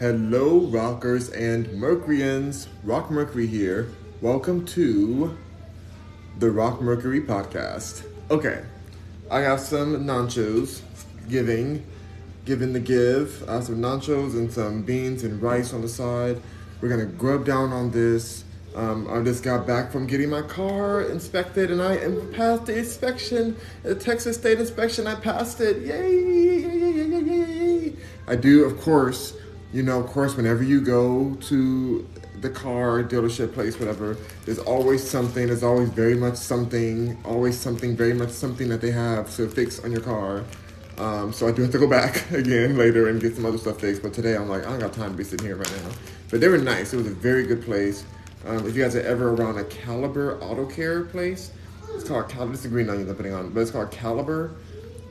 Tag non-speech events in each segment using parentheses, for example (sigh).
Hello, rockers and Mercuryans. Rock Mercury here. Welcome to the Rock Mercury podcast. Okay, I got some nachos giving, giving the give. I have some nachos and some beans and rice on the side. We're gonna grub down on this. Um, I just got back from getting my car inspected and I am passed the inspection, the Texas State inspection. I passed it. Yay! Yay! Yay! Yay! I do, of course you know, of course, whenever you go to the car dealership place, whatever, there's always something, there's always very much something, always something, very much something that they have to fix on your car. Um, so I do have to go back (laughs) again later and get some other stuff fixed. But today I'm like, I don't got time to be sitting here right now. But they were nice. It was a very good place. Um, if you guys are ever around a Caliber Auto Care place, it's called Caliber. It's the green onion I'm putting on, but it's called Caliber.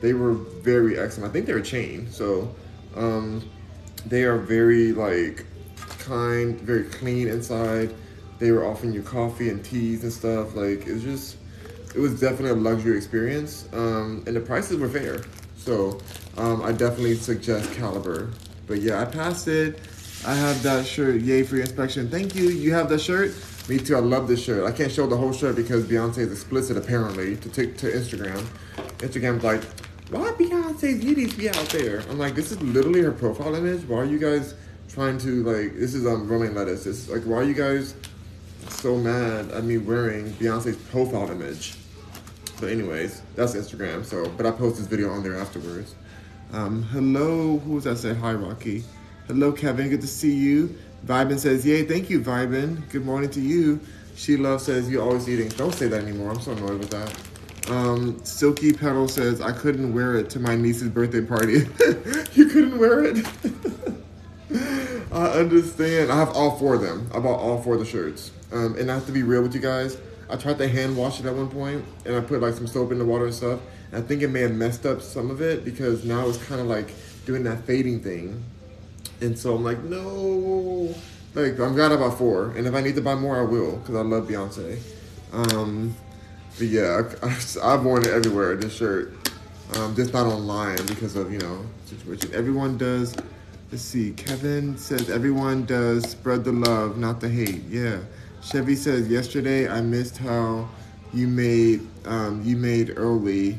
They were very excellent. I think they're a chain. So, um, they are very like kind, very clean inside. They were offering you coffee and teas and stuff. Like it's just, it was definitely a luxury experience, um, and the prices were fair. So um, I definitely suggest Caliber. But yeah, I passed it. I have that shirt. Yay for your inspection. Thank you. You have that shirt. Me too. I love this shirt. I can't show the whole shirt because Beyonce is explicit apparently to take to Instagram. Instagram's like, why Beyonce's beauties be out there? I'm like, this is literally her profile image. Why are you guys trying to like? This is um romaine lettuce. It's like, why are you guys so mad at me wearing Beyonce's profile image? But anyways, that's Instagram. So, but I post this video on there afterwards. Um, hello, who was that? Say hi, Rocky. Hello, Kevin. Good to see you. Vibin says, yay, thank you, Vibin. Good morning to you. She Love says, you're always eating. Don't say that anymore. I'm so annoyed with that. Um, Silky Petal says, I couldn't wear it to my niece's birthday party. (laughs) you couldn't wear it? (laughs) I understand. I have all four of them. I bought all four of the shirts. Um, and I have to be real with you guys. I tried to hand wash it at one point, and I put like some soap in the water and stuff. And I think it may have messed up some of it because now it's kind of like doing that fading thing. And so I'm like, no. Like, I'm glad I bought four. And if I need to buy more, I will because I love Beyonce. Um, but yeah, I, have worn it everywhere. This shirt, um, just not online because of you know situation. Everyone does. Let's see. Kevin says everyone does spread the love, not the hate. Yeah. Chevy says yesterday I missed how you made um, you made early.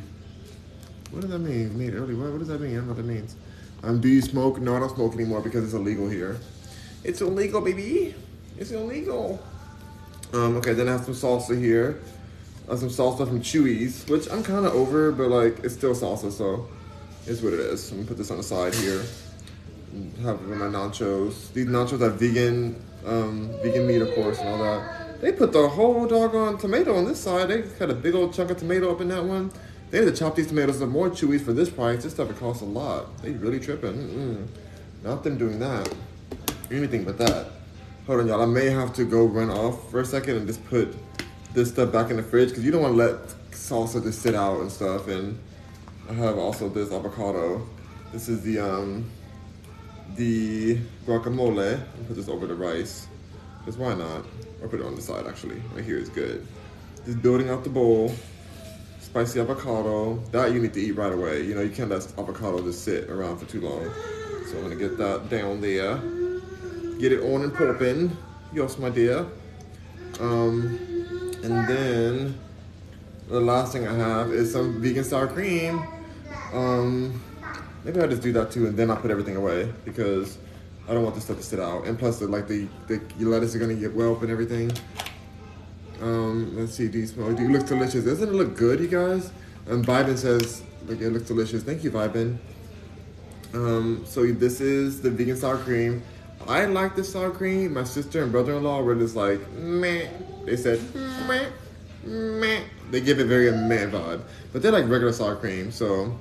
What does that mean? Made early. What, what does that mean? I don't know what that means. Um, do you smoke? No, I don't smoke anymore because it's illegal here. It's illegal, baby. It's illegal. Um, okay, then I have some salsa here uh, some salsa from Chuy's, which I'm kind of over, but like it's still salsa, so it's what it is. I'm gonna put this on the side here. Have my nachos. These nachos have vegan, um, vegan meat, of course, and all that. They put the whole doggone tomato on this side. They cut a big old chunk of tomato up in that one. They had to chop these tomatoes up more Chuy's for this price. This stuff it costs a lot. They really tripping. Mm-mm. Not them doing that. Anything but that. Hold on, y'all. I may have to go run off for a second and just put this stuff back in the fridge because you don't want to let salsa just sit out and stuff. And I have also this avocado. This is the um, the guacamole. I'll put this over the rice. Because why not? Or put it on the side actually. Right here is good. Just building out the bowl. Spicy avocado. That you need to eat right away. You know, you can't let avocado just sit around for too long. So I'm gonna get that down there. Get it on and popping. Yes, my dear. Um, and then the last thing I have is some vegan sour cream. Um, maybe I'll just do that too, and then I'll put everything away because I don't want this stuff to sit out. And plus, the, like the, the lettuce are gonna get whelp and everything. Um, let's see, you smell? Do it looks delicious? Doesn't it look good, you guys? And Vibin says, like it looks delicious. Thank you, Vibin. Um, so this is the vegan sour cream. I like the sour cream. My sister and brother-in-law were just like, meh. They said, meh, meh. They give it very a meh vibe. But they're like regular sour cream, so,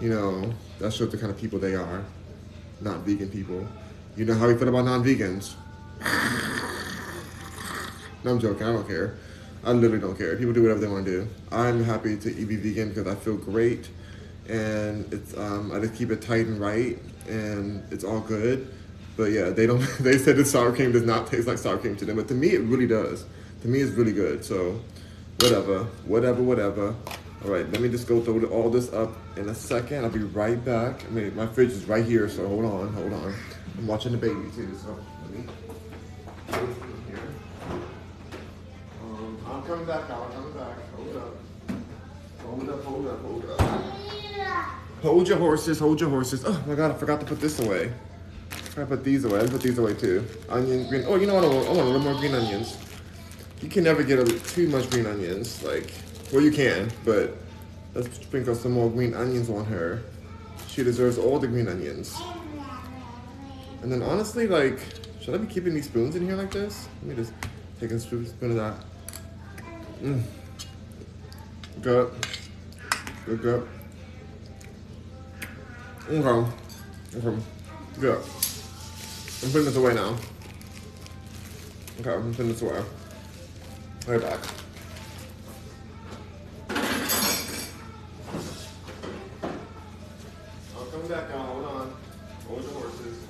you know, that shows the kind of people they are. Not vegan people. You know how we feel about non-vegans. no, I'm joking. I don't care. I literally don't care. People do whatever they want to do. I'm happy to be vegan because I feel great, and it's um, I just keep it tight and right, and it's all good. But yeah, they don't. (laughs) They said the sour cream does not taste like sour cream to them, but to me it really does. To me, it's really good. So, whatever, whatever, whatever. All right, let me just go throw all this up in a second. I'll be right back. I mean, my fridge is right here, so hold on, hold on. I'm watching the baby too, so let me here. Um, I'm coming back, Al. I'm coming back. Hold up. Hold up, hold up, hold up. Hold your horses, hold your horses. Oh my god, I forgot to put this away. I put these away. I put these away too. Onion, green. Oh, you know what? I want, I want a little more green onions. You can never get a, too much green onions. Like, well, you can, but let's sprinkle some more green onions on her. She deserves all the green onions. And then honestly, like, should I be keeping these spoons in here like this? Let me just take a spoon of that. Mm. Good. Good, good. Okay. Okay. Good. I'm putting this away now. Okay, I'm putting this away. Right back. I'm coming back now. Hold on. Hold your horses.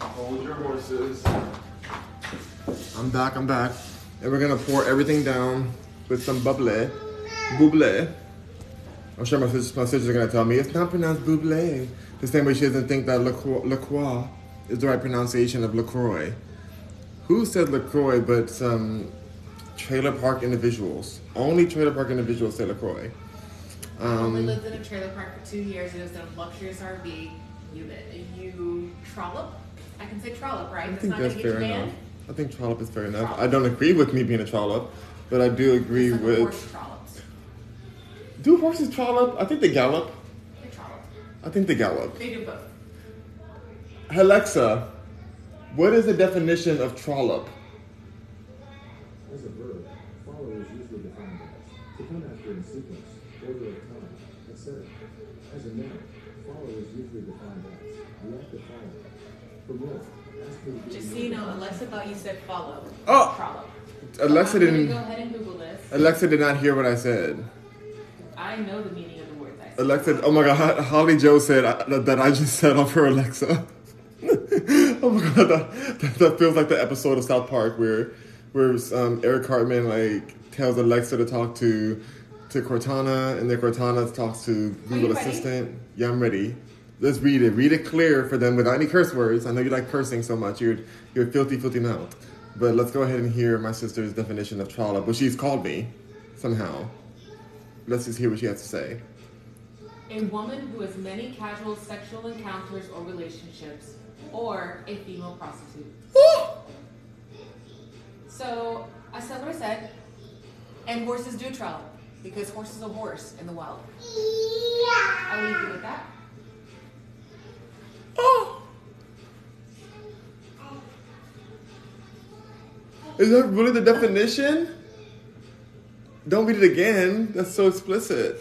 Hold your horses. I'm back. I'm back. And we're gonna pour everything down with some bubbly. Bubbly. I'm sure my sisters, my sisters are gonna tell me it's not pronounced bubbly. The same way she doesn't think that LaCroix, LaCroix is the right pronunciation of LaCroix. Who said LaCroix but some trailer park individuals? Only trailer park individuals say LaCroix. I only Um, lived in a trailer park for two years. It was in a luxurious RV. You you trollop. I can say trollop, right? I That's think not that's fair enough. banned. I think trollop is fair enough. Trollop. I don't agree with me being a trollop, but I do agree like with. horse trollops. Do horses trollop? I think they gallop. They trollop. I think they gallop. They do both. Alexa, what is the definition of trollop? As a verb, follow is usually defined as to come after in sequence, order of time, etc. As a noun, follow is usually defined as the act of following. For more, ask me to Just so you you know, Alexa thought you said follow. Oh! Trollop. Alexa didn't. go ahead and Google this. Alexa did not hear what I said. I know the meaning Alexa, oh my god, Holly Joe said uh, that, I just set off her Alexa. (laughs) oh my god, that, that, that feels like the episode of South Park where where um, Eric Cartman like tells Alexa to talk to to Cortana, and then Cortana talks to Google you ready? Assistant. Yeah, I'm ready. Let's read it. Read it clear for them without any curse words. I know you like cursing so much. You're you're filthy, filthy mouth. But let's go ahead and hear my sister's definition of trollop, which she's called me somehow. Let's just hear what she has to say. A woman who has many casual sexual encounters or relationships, or a female prostitute. So I said what I said, and horses do trollop because horse is a horse in the wild. I'll leave you with that. Is that really the definition? Don't read it again. That's so explicit.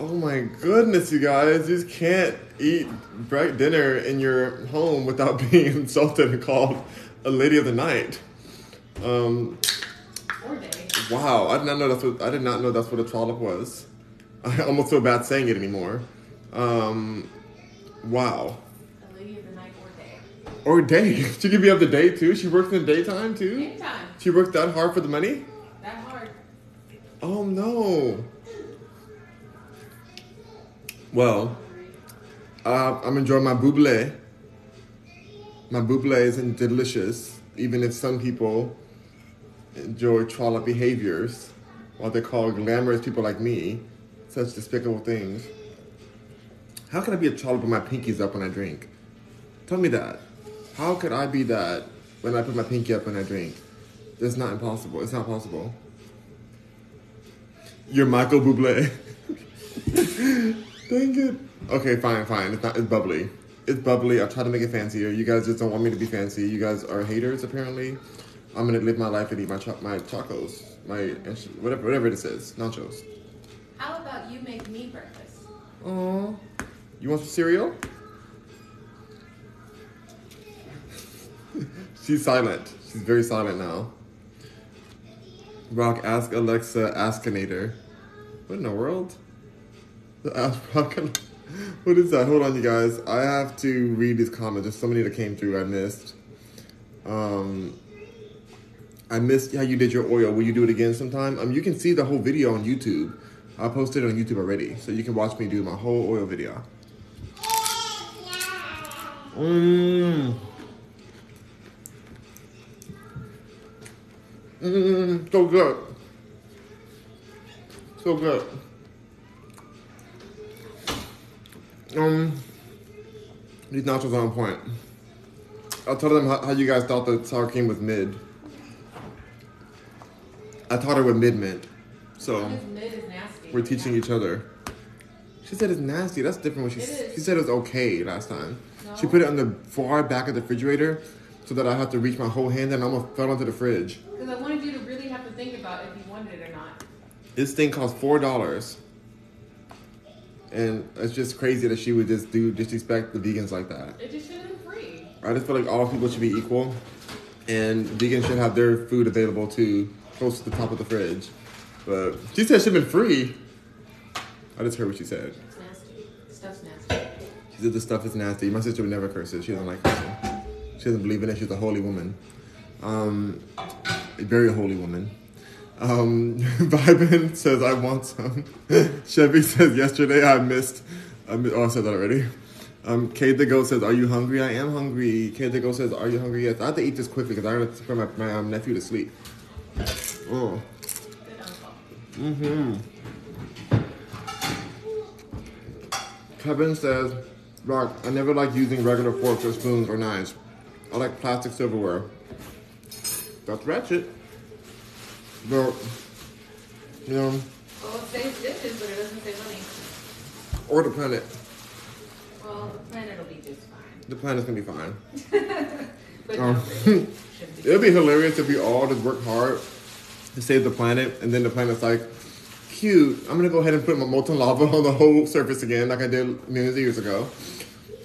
Oh my goodness, you guys. You just can't eat bright dinner in your home without (laughs) being insulted and called a lady of the night. Um, Or day. wow, I did not know that's what I did not know that's what a trollop was. (laughs) I almost feel bad saying it anymore. Um, wow. A lady of the night or day. Or day. (laughs) She could be up the day too. She works in the daytime too. Anytime. She works that hard for the money. That hard. Oh no. Well, uh, I'm enjoying my buble. My buble is delicious, even if some people enjoy trollop behaviors, what they call glamorous people like me, such despicable things. How can I be a trollop with my pinkies up when I drink? Tell me that. How could I be that when I put my pinky up when I drink? That's not impossible. It's not possible. You're Michael Bublé. (laughs) Dang it. Okay, fine, fine. It's not. It's bubbly. It's bubbly. I try to make it fancier. You guys just don't want me to be fancy. You guys are haters, apparently. I'm gonna live my life and eat my cho- my tacos, my whatever whatever this is, nachos. How about you make me breakfast? Oh, you want some cereal? (laughs) She's silent. She's very silent now. Rock, ask Alexa, Akinator. What in the world? (laughs) What is that? Hold on, you guys. I have to read these comments. There's so many that came through I missed. Um, I missed how you did your oil. Will you do it again sometime? Um, you can see the whole video on YouTube. I posted it on YouTube already, so you can watch me do my whole oil video. Mmm. Mmm, so good. So good. Um, these nachos are on point. I'll tell them how, how you guys thought the sour cream was mid. I taught her what mid meant. So mid is nasty. we're teaching each other. She said it's nasty. That's different. What she she said it was okay last time. She put it on the far back of the refrigerator so that I had to reach my whole hand and I almost fell into the fridge. Because I wanted you to really have to think about if you wanted it or not. This thing cost four dollars. And it's just crazy that she would just do disrespect the vegans like that. It just should have been free. I just feel like all people should be equal, and vegans should have their food available too, close to the top of the fridge. But she said it should have been free. I just heard what she said. It's nasty. Stuff's nasty. She said the stuff is nasty. My sister would never curse it. She doesn't like cursing. She doesn't believe in it. She's a holy woman. Um, a very holy woman. Um, (laughs) Vibin says, I want some. (laughs) Chevy says, yesterday I missed. Oh, I said that already. Um, Kate the Goat says, Are you hungry? I am hungry. Kate the Goat says, Are you hungry? Yes. I have to eat this quickly because I have to put my, my um, nephew to sleep. Oh. Mm-hmm. Kevin says, Rock, I never like using regular forks or spoons or knives. I like plastic silverware. That's ratchet. But, you know, Well, it says dishes, but it doesn't say money. or the planet. Well, the planet will be just fine. The planet's gonna be fine. (laughs) But oh. not really. Shouldn't be. It'd be hilarious if we all just work hard to save the planet, and then the planet's like, cute, I'm gonna go ahead and put my molten lava (laughs) on the whole surface again, like I did millions of years ago.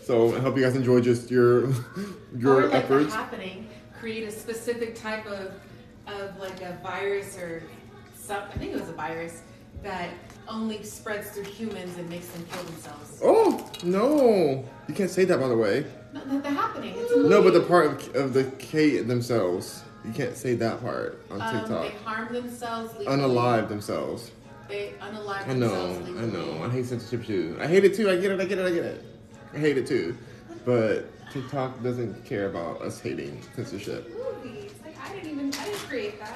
So I hope you guys enjoy just your (laughs) your or like efforts. happening, create a specific type of of like a virus or some. I think it was a virus that only spreads through humans and makes them kill themselves. Oh no, you can't say that by the way. No, the happening. It's. No, but the part of, of the K themselves, you can't say that part on um, TikTok. they harm themselves. Legally. Unalive themselves. They unalive I know, themselves. I know. I hate censorship too. I hate it too. I get it. I get it. I get it. I hate it too. But TikTok doesn't care about us hating censorship. Movies. Like I didn't even. I didn't create that.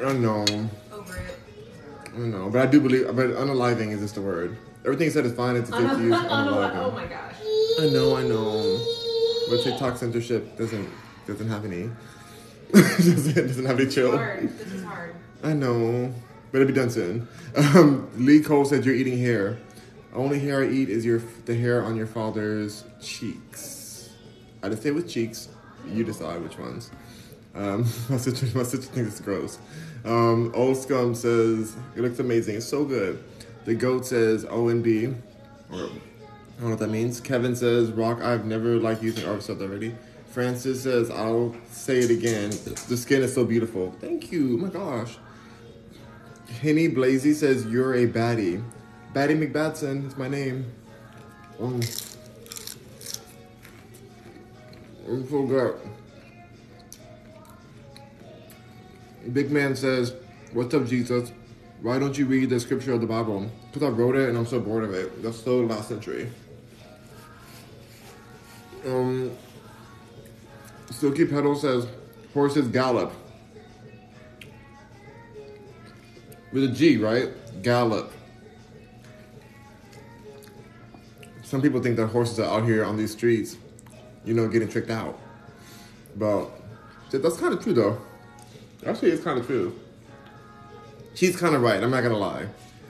I Whatever. know. Over it. I know. But I do believe. But unaliving is just the word. Everything said is fine until you use unaliving. Oh my gosh. I know. I know. But TikTok censorship doesn't doesn't have any. (laughs) doesn't, doesn't have any chill. hard. This is hard. I know, but it'll be done soon. Um, Lee Cole said you're eating hair. Only hair I eat is your the hair on your father's cheeks. I just say with cheeks. You decide which ones. Um, (laughs) my sister, my sister thinks it's gross. Um, Old Scum says it looks amazing. It's so good. The goat says ONB, or I don't know what that means. Kevin says Rock. I've never liked using. Oh, said that already. Francis says I'll say it again. The skin is so beautiful. Thank you. Oh my gosh. Henny Blazy says you're a baddie. Baddie McBadson is my name. Um, I'm so good. Big man says, "What's up, Jesus? Why don't you read the scripture of the Bible? Because I wrote it and I'm so bored of it. That's so last century." Um, Silky Petal says, "Horses gallop." With a G, right? Gallop. Some people think that horses are out here on these streets, you know, getting tricked out. But that's kind of true, though. Actually, it's kind of true. She's kind of right. I'm not gonna lie,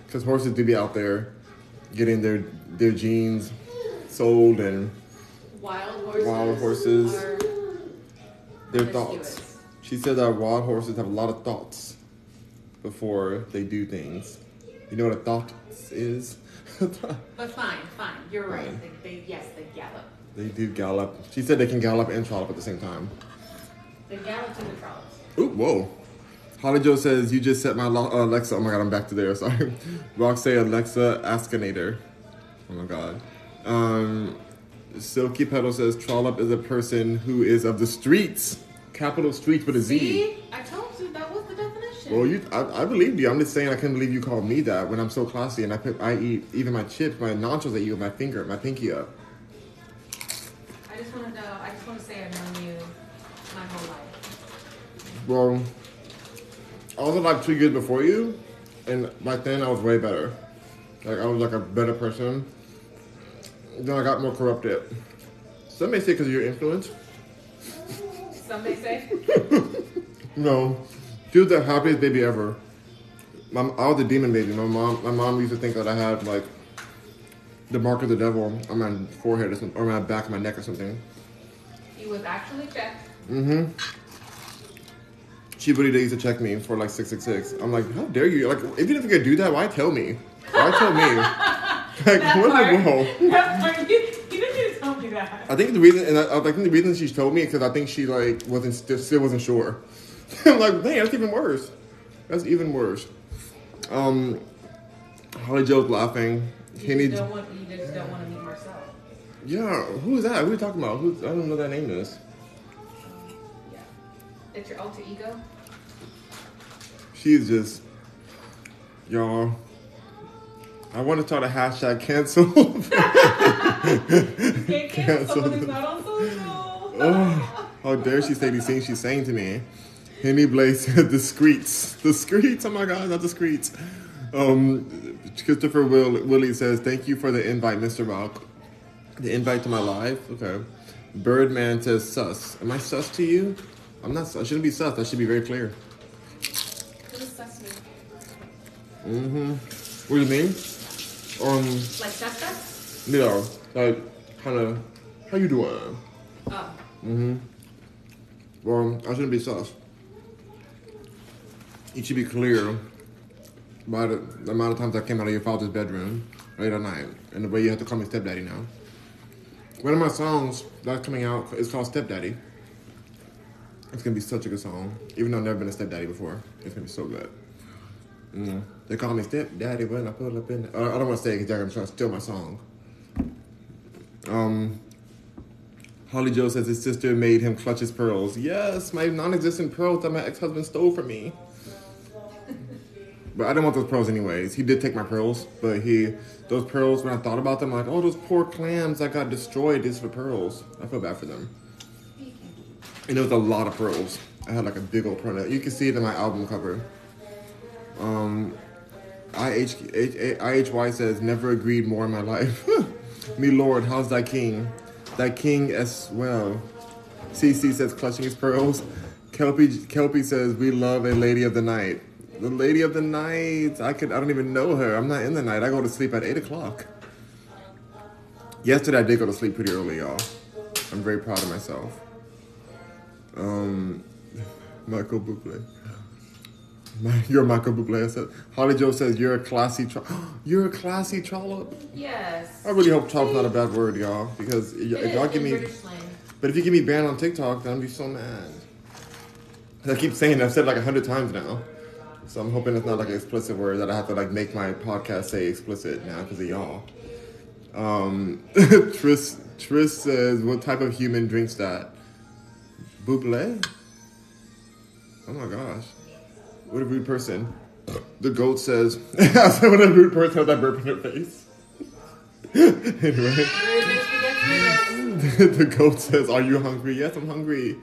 because horses do be out there getting their their genes sold and Wild horses. Wild horses. Are their thoughts. She said that wild horses have a lot of thoughts before they do things. You know what a thought is? (laughs) But fine, fine. You're right. Fine. They, they, yes, they gallop. they do gallop. She said they can gallop and trollop at the same time. They gallop and the trollops. Ooh, whoa. Holly Joe says, You just set my uh, Alexa. Oh my god, I'm back to there. (laughs) Sorry. Rock say Alexa Akinator. Oh my god. Um, Silky Petal says, Trollop is a person who is of the streets. Capital streets with a Z. See? I told you that was the definition. Well, you, I, I believed you. I'm just saying I couldn't believe you called me that when I'm so classy and I put, I eat even my chips, my nachos I eat with my finger, my pinky up. I just want to know. I just want to say I've known you my whole life. Well, I was like two years before you, and back then I was way better. Like I was like a better person. Then I got more corrupted. Some may say because of your influence. Some may say. (laughs) No, she was the happiest baby ever. My, I was a demon baby. My mom, my mom used to think that I had like the mark of the devil on my forehead or, some, or my back of my neck or something. He was actually checked. Mm-hmm. She really did used to check me for like six six six. I'm like, how dare you? Like, even if you didn't even do that, why tell me? Why tell me? (laughs) (laughs) like, That what in part. the world? (laughs) That part, you, you didn't need tell me that. I think the reason, and I, I think the reason she told me is because I think she like wasn't still, still wasn't sure. I'm like, dang, that's even worse. That's even worse. Um, Holly Joe's laughing. You Kenny, just don't want. You just don't want to meet Marcel. yeah, who is that? Who are you talking about? Who? I don't know what that name is. It's your alter ego. She's just, y'all. I want to try to hashtag cancel. (laughs) Can't cancel someone who's not on social. oh, how dare she say these things she's saying to me? Henny Blaze said discreets. Discreets, oh my god, not discreets. Um, Christopher Will, Willie says, thank you for the invite, Mr. Rock. The invite to my live? Okay. Birdman says, sus. Am I sus to you? I'm not, I shouldn't be sus, that should be very clear. What does sus mean? Mm-hmm. What do you mean? Um, Like you know, like, kind of, how you doing? Oh. Mm-hmm. Well, I shouldn't be sus. It should be clear by the, the amount of times I came out of your father's bedroom late at night, and the way you have to call me stepdaddy now. One of my songs that's coming out is called Stepdaddy. It's gonna be such a good song, even though I've never been a stepdaddy before. It's gonna be so good. Mm. They call me stepdaddy when I pull up in. I I don't want to say it because they're gonna try to steal my song. Um, Holly Joe says his sister made him clutch his pearls. Yes, my non-existent pearls that my ex-husband stole from me. (laughs) But I didn't want those pearls anyways. He did take my pearls, but he those pearls when I thought about them, like, oh those poor clams that got destroyed just for pearls. I feel bad for them. And there was a lot of pearls. I had like a big old pearl. You can see it in my album cover. Um, IH, IHY says, never agreed more in my life. (laughs) Me Lord, how's thy king? Thy king as well. CC says, clutching his pearls. Kelpie, Kelpie says, we love a lady of the night. The lady of the night. I could. I don't even know her. I'm not in the night. I go to sleep at eight o'clock. Yesterday I did go to sleep pretty early, y'all. I'm very proud of myself. Um, Michael Bublé. My, you're Michael Bublé. I said. Holly Joe says you're a classy. Tro- (gasps) you're a classy trollop. Yes. I really hope trollop's not a bad word, y'all, because It if y'all give me, but if you give me banned on TikTok, then I'd be so mad. I keep saying it, I've said it like a hundred times now, so I'm hoping it's not like an explicit word that I have to like make my podcast say explicit now because of y'all. Um, (laughs) Tris Tris says, "What type of human drinks that?" Buble. Oh my gosh, what a rude person. The goat says, "I (laughs) said what a rude person with that burp in her face." (laughs) anyway. Rudeness begets rudeness. the goat says, Are you hungry? Yes, I'm hungry.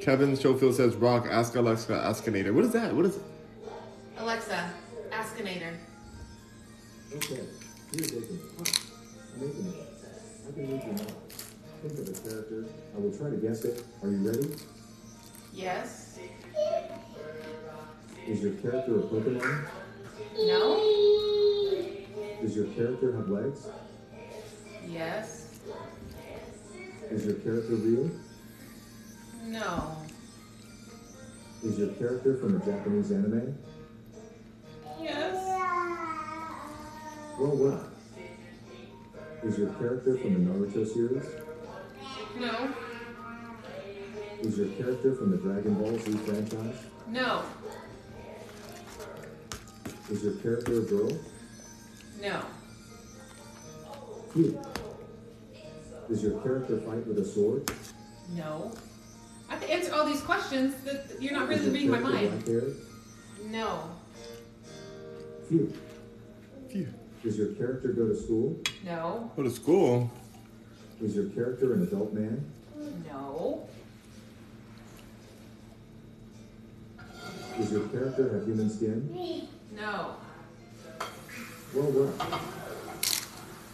Kevin Schofield says, Rock, ask Alexa, Akinator. What is that? What is it? Alexa, Akinator. Okay, you're taking it. I'm making it. I can read your mind. Think of a character. I will try to guess it. Are you ready? Yes. Is your character a Pokemon? No. Does your character have legs? Yes. Is your character real? No. Is your character from a Japanese anime? Yes. Well, well. Is your character from the Naruto series? No. Is your character from the Dragon Ball Z franchise? No. Is your character a girl? No. Phew. Does your character fight with a sword? No. I have to answer all these questions that you're not really reading my mind. black haired? No. Phew. Phew. Does your character go to school? No. Go to school. Is your character an adult man? No. Does your character have human skin? No. Well, what?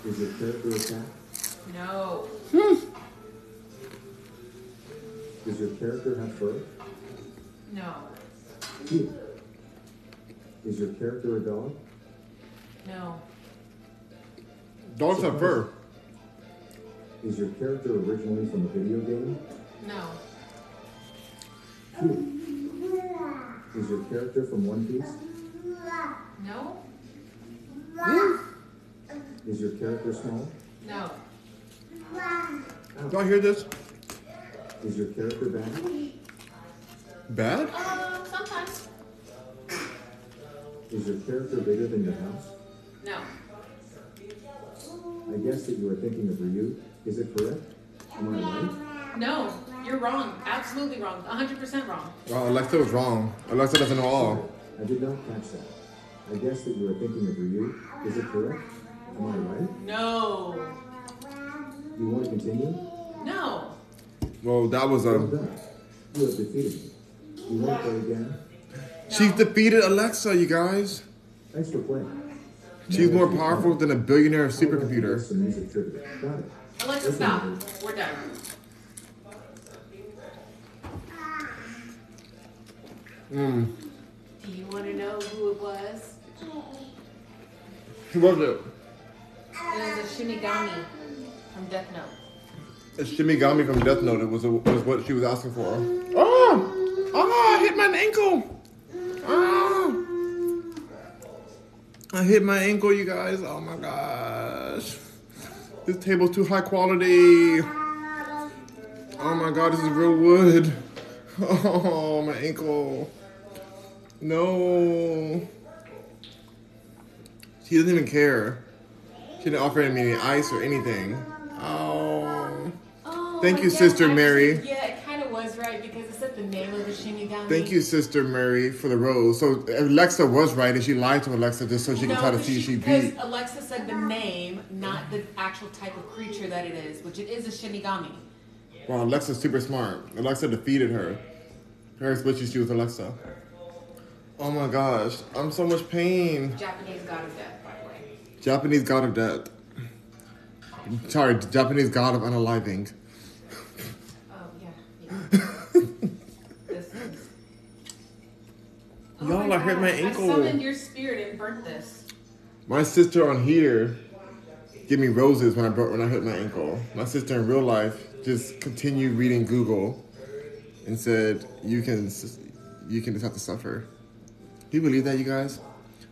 Is your character a cat? No. Hmm. Does your character have fur? No. Phew. Is your character a dog? No. Dogs have fur. Is your character originally from a video game? No. Phew. Is your character from One Piece? No. Is your character small? No. Do y'all hear this? Is your character bad? Bad? Um, sometimes. Is your character bigger than your house? No. I guess that you are thinking of Ryu. Is it correct? Am I right? No. You're wrong. Absolutely wrong. 100% wrong. Wow, Alexa was wrong. Alexa doesn't know all. I did not catch that. I guess that you were thinking of Ryu. Is it correct? Am I right? No. You want to continue? No. Well, that was Well a. done. You have defeated me. You want to play again? She's defeated Alexa, you guys. Thanks for playing. She's more powerful than a billionaire how about you get supercomputer. Some music trivia. Got it. Alexa, stop. We're done. Mm. Do you want to know who it was? Who was it? It was a Shinigami from Death Note. It's Shinigami from Death Note. It was, a, was what she was asking for. Oh! Oh, I hit my ankle! Oh! I hit my ankle, you guys. Oh my gosh. This table's too high quality. Oh my god, this is real wood. (laughs) Oh, my ankle. No. She doesn't even care. She didn't offer me any ice or anything. Oh. Oh, oh Thank you, yeah, Sister actually, Mary. Yeah, it kind of was right because it said the name of the Shinigami. Thank you, Sister Mary, for the rose. So Alexa was right, and she lied to Alexa just so she can no, try to see if she because beat. Alexa said the name, not the actual type of creature that it is, which it is a Shinigami. Wow, Alexa's super smart. Alexa defeated her. Her switches she was Alexa. Oh my gosh, I'm so much pain. Japanese god of death, by the way. Japanese god of death. Sorry, Japanese god of unaliving. Oh yeah. yeah. (laughs) this is. Oh Y'all, I hurt my ankle. I summoned your spirit and burnt this. My sister on here gave me roses when I broke when I hurt my ankle. My sister in real life just continued reading Google and said you can you can just have to suffer. Do you believe that, you guys?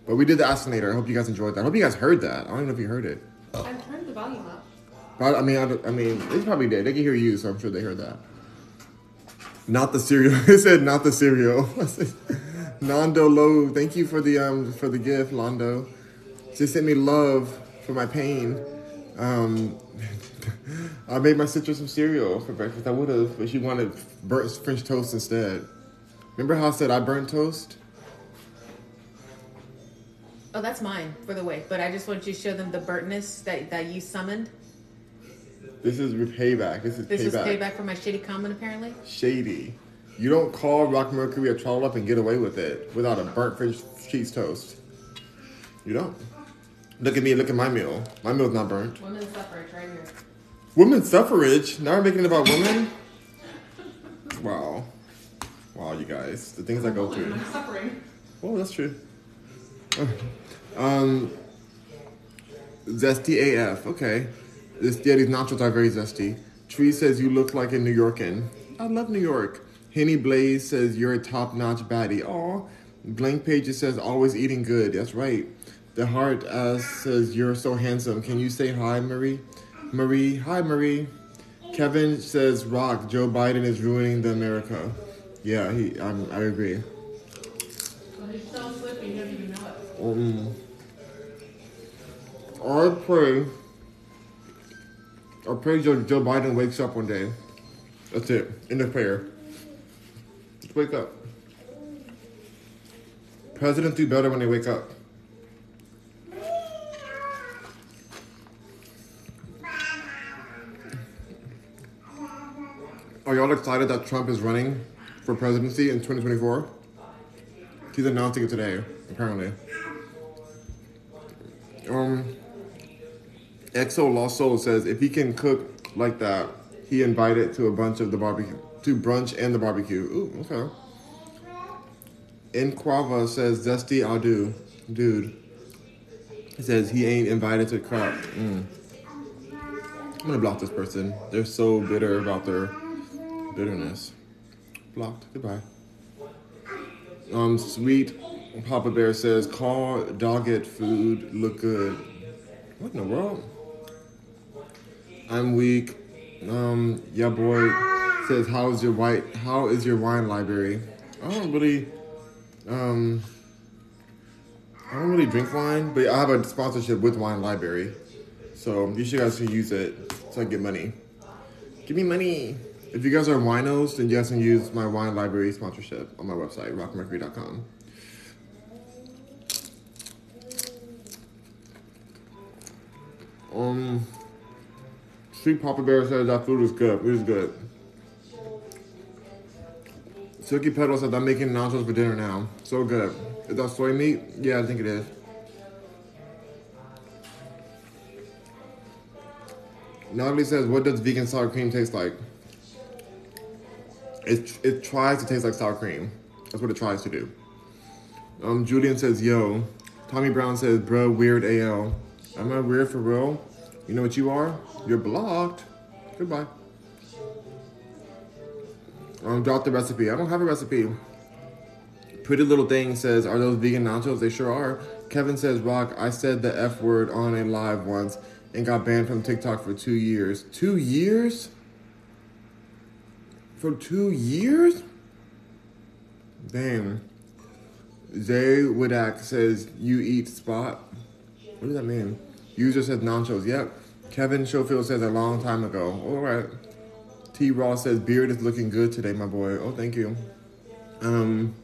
But we did the Astronator. I hope you guys enjoyed that. I hope you guys heard that. I don't even know if you heard it. I turned the volume up. But I mean, I, I mean, they probably did. They can hear you, so I'm sure they heard that. Not the cereal. (laughs) it said not the cereal. (laughs) Nando Low, thank you for the um for the gift, Londo. She sent me love for my pain. Um, (laughs) I made my sister some cereal for breakfast. I would have, but she wanted burnt French toast instead. Remember how I said I burnt toast? Oh, that's mine, for the way. But I just want you to show them the burntness that, that you summoned. This is payback. This is This payback. is payback for my shitty comment, apparently. Shady. You don't call Rock Mercury a troll up and get away with it without a burnt French cheese toast. You don't. Look at me, look at my meal. My meal's not burnt. Women's suffrage, right here. Women's suffrage. Now we're making it about women? Wow. Wow, you guys. The things I go through. I'm suffering. Oh, that's true. Um, zesty AF. Okay. This yeah, these nachos are very zesty. Tree says you look like a New Yorkan. I love New York. Henny Blaze says you're a top-notch baddie. Aw. Blank Pages says always eating good. That's right. The Heart uh, says you're so handsome. Can you say hi, Marie? Marie, hi, Marie. Kevin says rock. Joe Biden is ruining the America. Yeah, he. I'm, I agree. Well, he's so slippy, he doesn't even know it. Um, I pray. I pray Joe, Joe Biden wakes up one day. That's it. In the prayer. Just wake up. Presidents do better when they wake up. Are y'all excited that Trump is running for presidency in 2024? He's announcing it today, apparently. Um, Exo Lost Soul says if he can cook like that, he invited to a bunch of the barbecue, to brunch and the barbecue. Ooh, okay. Inquava says Dusty I'll do, dude. He says he ain't invited to crap. Mm. I'm gonna block this person. They're so bitter about their bitterness. Blocked. Goodbye. Um, sweet Papa Bear says, call Doggett food look good. What in the world? I'm weak. Um, yeah, boy says, how's your white? How is your wine library? I don't really, um, I don't really drink wine, but I have a sponsorship with Wine Library, so you should guys can use it so I get money. Give me money. If you guys are winos, then you guys can use my Wine Library sponsorship on my website, rockmercury.com. Um, Sweet Papa Bear says that food is good. Food is good. Silky Petal says I'm making nachos for dinner now. So good. Is that soy meat? Yeah, I think it is. Natalie says, "What does vegan sour cream taste like?" It it tries to taste like sour cream. That's what it tries to do. Um, Julian says, "Yo." Tommy Brown says, "Bro, weird AL." Am I weird for real? You know what you are? You're blocked. Goodbye. Um, drop the recipe. I don't have a recipe. Pretty Little Thing says, Are those vegan nachos? They sure are. Kevin says, Rock, I said the F word on a live once and got banned from TikTok for two years. Two years? For two years? Damn. Zay Widak says, You eat spot. What does that mean? User says nachos. Yep. Kevin Schofield says a long time ago. All right. T. Ross says beard is looking good today, my boy. Oh, thank you. Um,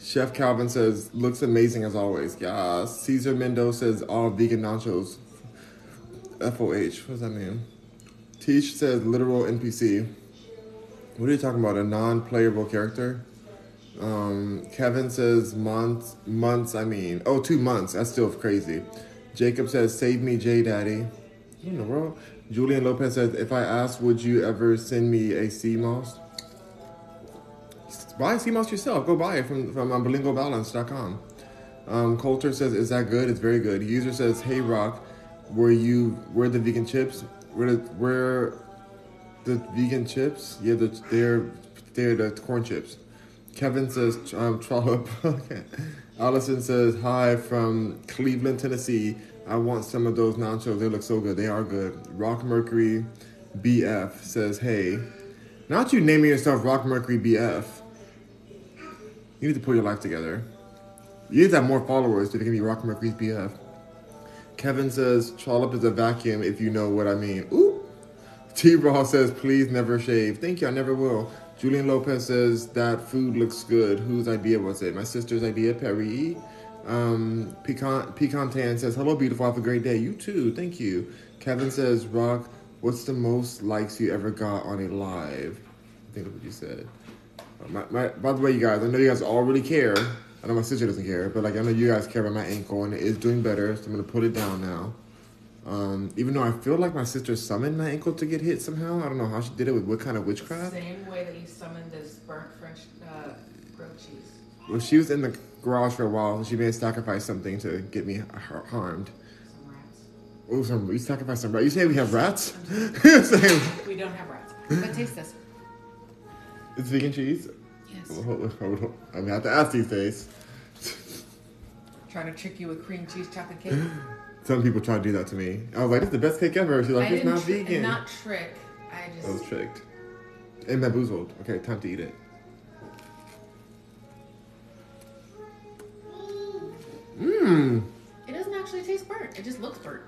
Chef Calvin says looks amazing as always. Yeah. Caesar Mendo says all vegan nachos. FOH. What does that mean? Tish says literal NPC. What are you talking about? A non-playable character? Um, Kevin says months, months. I mean, oh, two months. That's still crazy. Jacob says, "Save me, J Daddy." What in the world? Julian Lopez says, "If I ask, would you ever send me a sea moss?" Buy sea moss yourself. Go buy it from from um, bilingualbalance.com. Um, Coulter says, "Is that good?" It's very good. User says, "Hey Rock, were you where the vegan chips? Where the, where the vegan chips? Yeah, the, they're they're the corn chips." Kevin says, um. (laughs) Allison says, "Hi from Cleveland, Tennessee. I want some of those nachos. They look so good. They are good." Rock Mercury BF says, "Hey, not you naming yourself Rock Mercury BF. You need to pull your life together. You need to have more followers they can be Rock Mercury's BF." Kevin says, "Trollop is a vacuum. If you know what I mean." Ooh. T. Raw says, "Please never shave." Thank you. I never will. Julian Lopez says that food looks good. Whose idea was it? My sister's idea, Perry. Um, Pecan Tan says, "Hello, beautiful. Have a great day. You too. Thank you." Kevin says, "Rock, what's the most likes you ever got on a live?" I think that's what you said. Uh, my, my, by the way, you guys, I know you guys all really care. I know my sister doesn't care, but like I know you guys care about my ankle, and it is doing better. So I'm gonna put it down now. Um, even though I feel like my sister summoned my ankle to get hit somehow. I don't know how she did it with what kind of witchcraft. Same way that you summoned this burnt French uh, grilled cheese. Well, she was in the garage for a while. She may have sacrificed something to get me harmed. Some rats. Oh, some you sacrificed some rats. You say we have rats? (laughs) We don't have rats. (laughs) But taste this. it's vegan cheese? Yes. Hold- hold- hold- gonna have to ask these days. Trying to trick you with cream cheese chocolate cake. (laughs) Some people try to do that to me. I was like, "This is the best cake ever." She's like, I "It's not tr- vegan." Not trick. I I was just. tricked and bamboozled. Okay, time to eat it. Mmm, It doesn't actually taste burnt. It just looks burnt.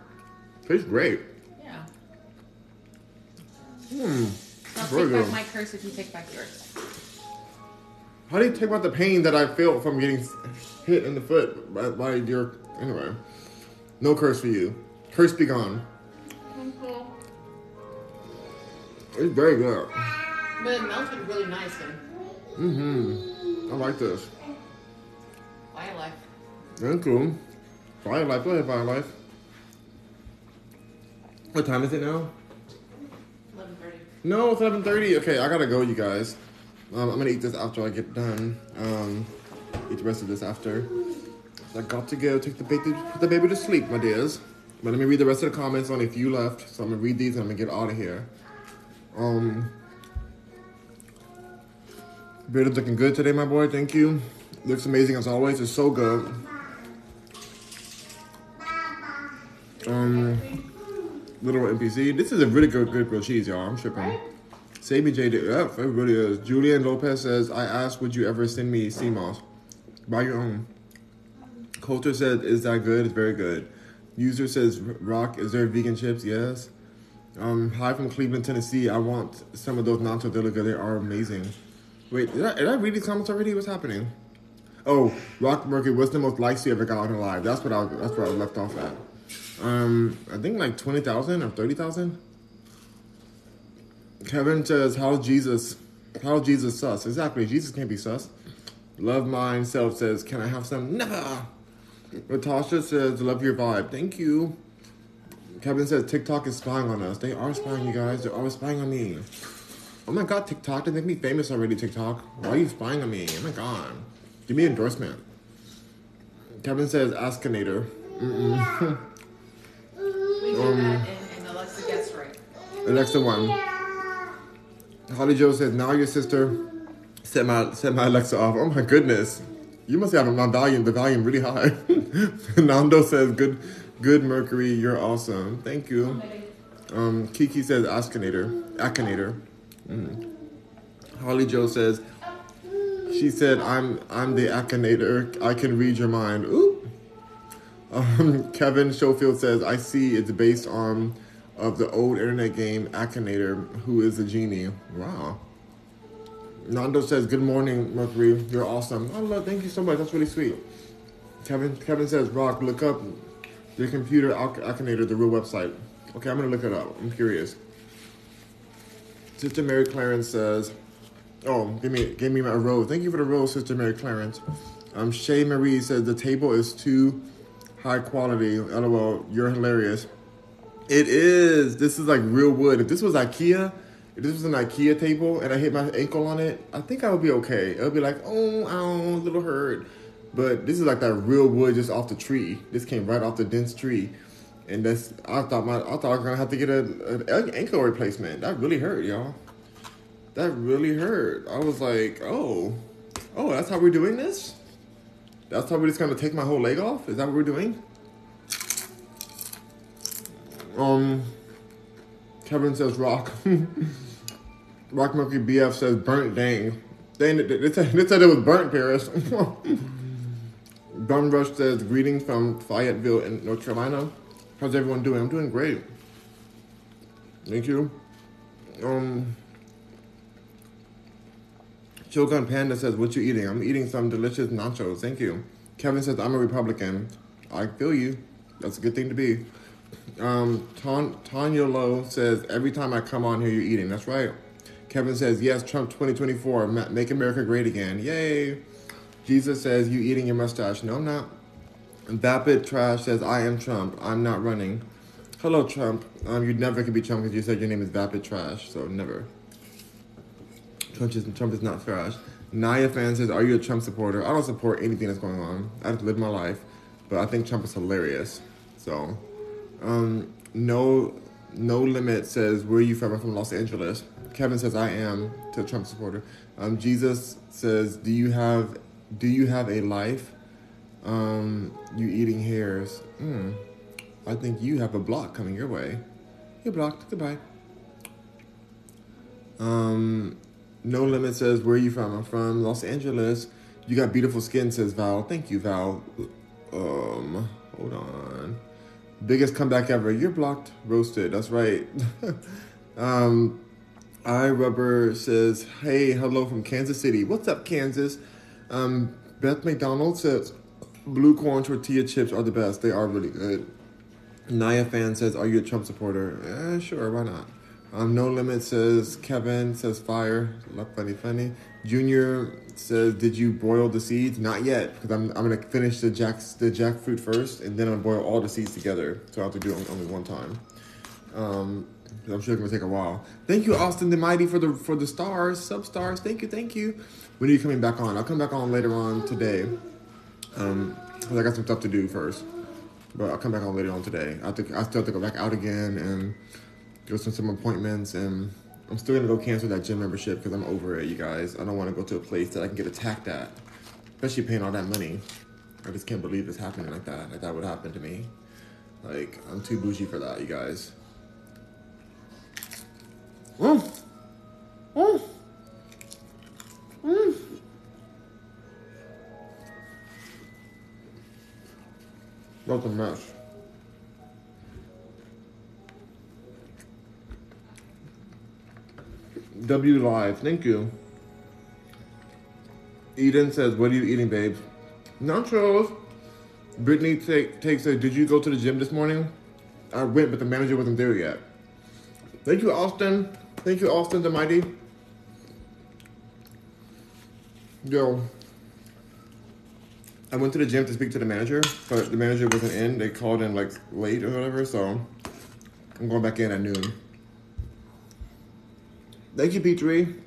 tastes great. Yeah. Mmm. So I'll take back my curse if you take back yours. How do you take out the pain that I felt from getting hit in the foot by, by your anyway? No curse for you. Curse be gone. It's very good. But it melted really nice then. Mm-hmm. I like this. Fire life. Very cool. Fire Life. Go ahead, Fire Life. What time is it now? 11.30. No, it's eleven thirty. Okay, I gotta go, you guys. Um, I'm gonna eat this after I get done. Um, eat the rest of this after. I got to go take the baby, put the baby to sleep, my dears. But let me read the rest of the comments. Only a few left, so I'm gonna read these and I'm gonna get out of here. Um, beard is looking good today, my boy. Thank you. Looks amazing as always. It's so good. Um, little NPC. This is a really good, good grilled cheese, y'all. I'm tripping. Sammy J. Yep, really is. Julian Lopez says, I asked, would you ever send me sea moss? Buy your own. Coulter said, is that good? It's very good. User says, Rock, is there vegan chips? Yes. Um, hi from Cleveland, Tennessee. I want some of those Nacho Delica. They are amazing. Wait, did I, did I read these comments already? What's happening? Oh, Rock Mercury, what's the most likes you ever got on live? That's what I that's where I left off at. Um, I think like twenty thousand or thirty thousand. Kevin says, "How Jesus? How Jesus sus? Exactly. Jesus can't be sus." Love mine self says, "Can I have some?" Nah. Natasha says, "Love your vibe. Thank you." Kevin says, "TikTok is spying on us. They are spying, you guys. They're always spying on me." Oh my god, TikTok! They make me famous already. TikTok. Why are you spying on me? Oh my god. Give me endorsement. Kevin says, "Askinator." Mm-mm. (laughs) We do Um, that and, and Alexa gets right. Alexa one. Holly Joe says, now your sister set my set my Alexa off. Oh my goodness. You must have my volume, the volume really high. (laughs) Nando says, good good Mercury, you're awesome. Thank you. Um, Kiki says Askinator. Akinator. Mm. Holly Joe says, she said, I'm I'm the Akinator. I can read your mind. Ooh. Um, Kevin Schofield says, I see it's based on of the old internet game Akinator, who is a genie. Wow. Nando says, Good morning, Mercury. You're awesome. I love thank you so much. That's really sweet. Kevin Kevin says, Rock, look up the computer Ak- Akinator, the real website. Okay, I'm gonna look it up. I'm curious. Sister Mary Clarence says, Oh, give me give me my rose. Thank you for the rose, Sister Mary Clarence. Um, Shay Marie says the table is too high quality. LOL, you're hilarious. It is. This is like real wood. If this was IKEA, if this was an IKEA table and I hit my ankle on it, I think I would be okay. It would be like, oh, ow, little hurt. But this is like that real wood just off the tree. This came right off the dense tree. And that's I thought my I thought I was gonna have to get a, an ankle replacement. That really hurt, y'all. That really hurt. I was like, oh, oh, that's how we're doing this. That's how we're just gonna take my whole leg off. Is that what we're doing? Um, Kevin says rock. (laughs) rock Monkey BF says burnt. Dang. They, they, said, they said it was burnt, Paris. (laughs) Bum Rush says greetings from Fayetteville in North Carolina. How's everyone doing? I'm doing great. Thank you. Um, Shogun Panda says, "What you eating?" I'm eating some delicious nachos. Thank you. Kevin says, "I'm a Republican." I feel you. That's a good thing to be. Um, Tan- Tanya Lowe says, "Every time I come on here, you're eating." That's right. Kevin says, "Yes, Trump 2024, make America great again." Yay. Jesus says, "You eating your mustache?" No, I'm not. Vapid Trash says, "I am Trump. I'm not running." Hello, Trump. Um, you never could be Trump because you said your name is Vapid Trash, so never. Trump is, Trump is not trash. Naya fan says, Are you a Trump supporter? I don't support anything that's going on. I just live my life. But I think Trump is hilarious. So, um, no no limit says, Where are you from? I'm from Los Angeles. Kevin says, I am to a Trump supporter. Um, Jesus says, Do you have do you have a life? Um, you eating hairs. Hmm. I think you have a block coming your way. You're blocked. Goodbye. Um, no limit says where are you from? I'm from Los Angeles. You got beautiful skin, says Val. Thank you, Val. Um, hold on. Biggest comeback ever. You're blocked, roasted. That's right. (laughs) um, I Rubber says, "Hey, hello from Kansas City. What's up, Kansas?" Um, Beth McDonald says, "Blue corn tortilla chips are the best. They are really good." Naya fan says, "Are you a Trump supporter?" Eh, sure, why not? Um, no limit says Kevin says fire. Love funny funny. Junior says, did you boil the seeds? Not yet, because I'm, I'm gonna finish the jack the jackfruit first, and then I'm gonna boil all the seeds together. So I have to do it only one time. Um, I'm sure it's gonna take a while. Thank you, Austin the Mighty, for the for the stars, sub stars. Thank you, thank you. When are you coming back on? I'll come back on later on today. Um, 'cause I got some stuff to do first, but I'll come back on later on today. I to, I still have to go back out again and go to some appointments, and I'm still gonna go cancel that gym membership because I'm over it, you guys. I don't want to go to a place that I can get attacked at, especially paying all that money. I just can't believe it's happening like that. Like that would happen to me. Like I'm too bougie for that, you guys. Mm. Mm. Mm. That's a mess. W Live, thank you. Eden says, What are you eating, babes? Nachos. Brittany take, takes a, Did you go to the gym this morning? I went, but the manager wasn't there yet. Thank you, Austin. Thank you, Austin the Mighty. Yo. I went to the gym to speak to the manager, but the manager wasn't in. They called in like late or whatever, so I'm going back in at noon. Thank you, P3.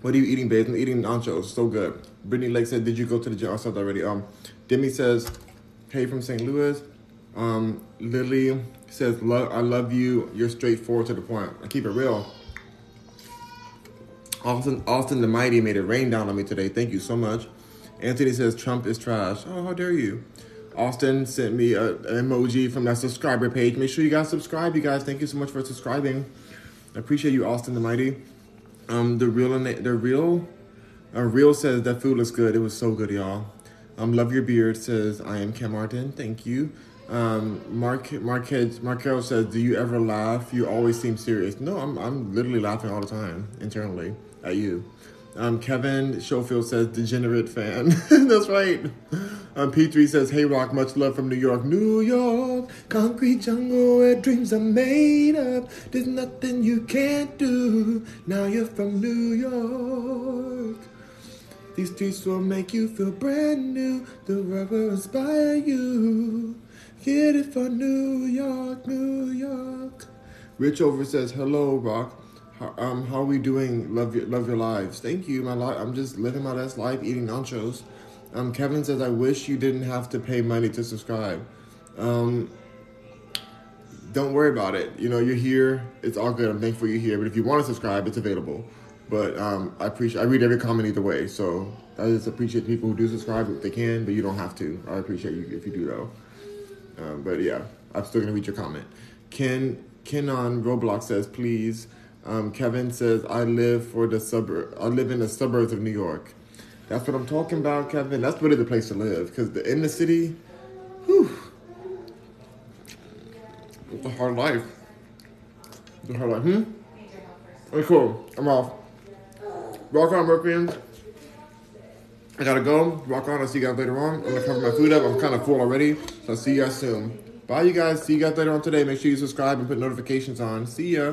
What are you eating, babe? I'm eating nachos. So good. Brittany Lake said, Did you go to the gym? I said already. Um, Demi says, Hey from St. Louis. Um, Lily says, "Lo- I love you. You're straightforward to the point. I keep it real. Austin, Austin the Mighty made it rain down on me today. Thank you so much. Anthony says Trump is trash. Oh, how dare you? Austin sent me a, an emoji from that subscriber page. Make sure you guys subscribe, you guys. Thank you so much for subscribing. I appreciate you, Austin the Mighty. Um, the real, the real, uh, real says that food looks good. It was so good, y'all. Um, love your beard says I am Cam Martin. Thank you. Um, Mark Marquez Markel says, "Do you ever laugh? You always seem serious." No, I'm I'm literally laughing all the time internally at you. Um, Kevin Schofield says, "Degenerate fan." (laughs) That's right. Um, P3 says, "Hey Rock, much love from New York, New York, concrete jungle where dreams are made of. There's nothing you can't do. Now you're from New York." These streets will make you feel brand new. The world will inspire you. Get it for New York, New York. Rich over says, "Hello, Rock. How, um, how are we doing? Love your love your lives. Thank you. My life. I'm just living my best life, eating nachos." Um, Kevin says, "I wish you didn't have to pay money to subscribe." Um, don't worry about it. You know, you're here. It's all good. I'm thankful you're here. But if you want to subscribe, it's available. But um, I appreciate. I read every comment either way. So I just appreciate people who do subscribe if they can, but you don't have to. I appreciate you if you do though. Um, but yeah, I'm still gonna read your comment. Ken Ken on Roblox says, please. Um, Kevin says, I live for the suburb. I live in the suburbs of New York. That's what I'm talking about, Kevin. That's really the place to live because the in the city, whew, it's a hard life. It's a hard life. Hmm. Okay, cool. I'm off. Rock on, Mercuryans. I gotta go. Rock on. I'll see you guys later on. I'm gonna cover my food up. I'm kind of full already. So I'll see you guys soon. Bye, you guys. See you guys later on today. Make sure you subscribe and put notifications on. See ya.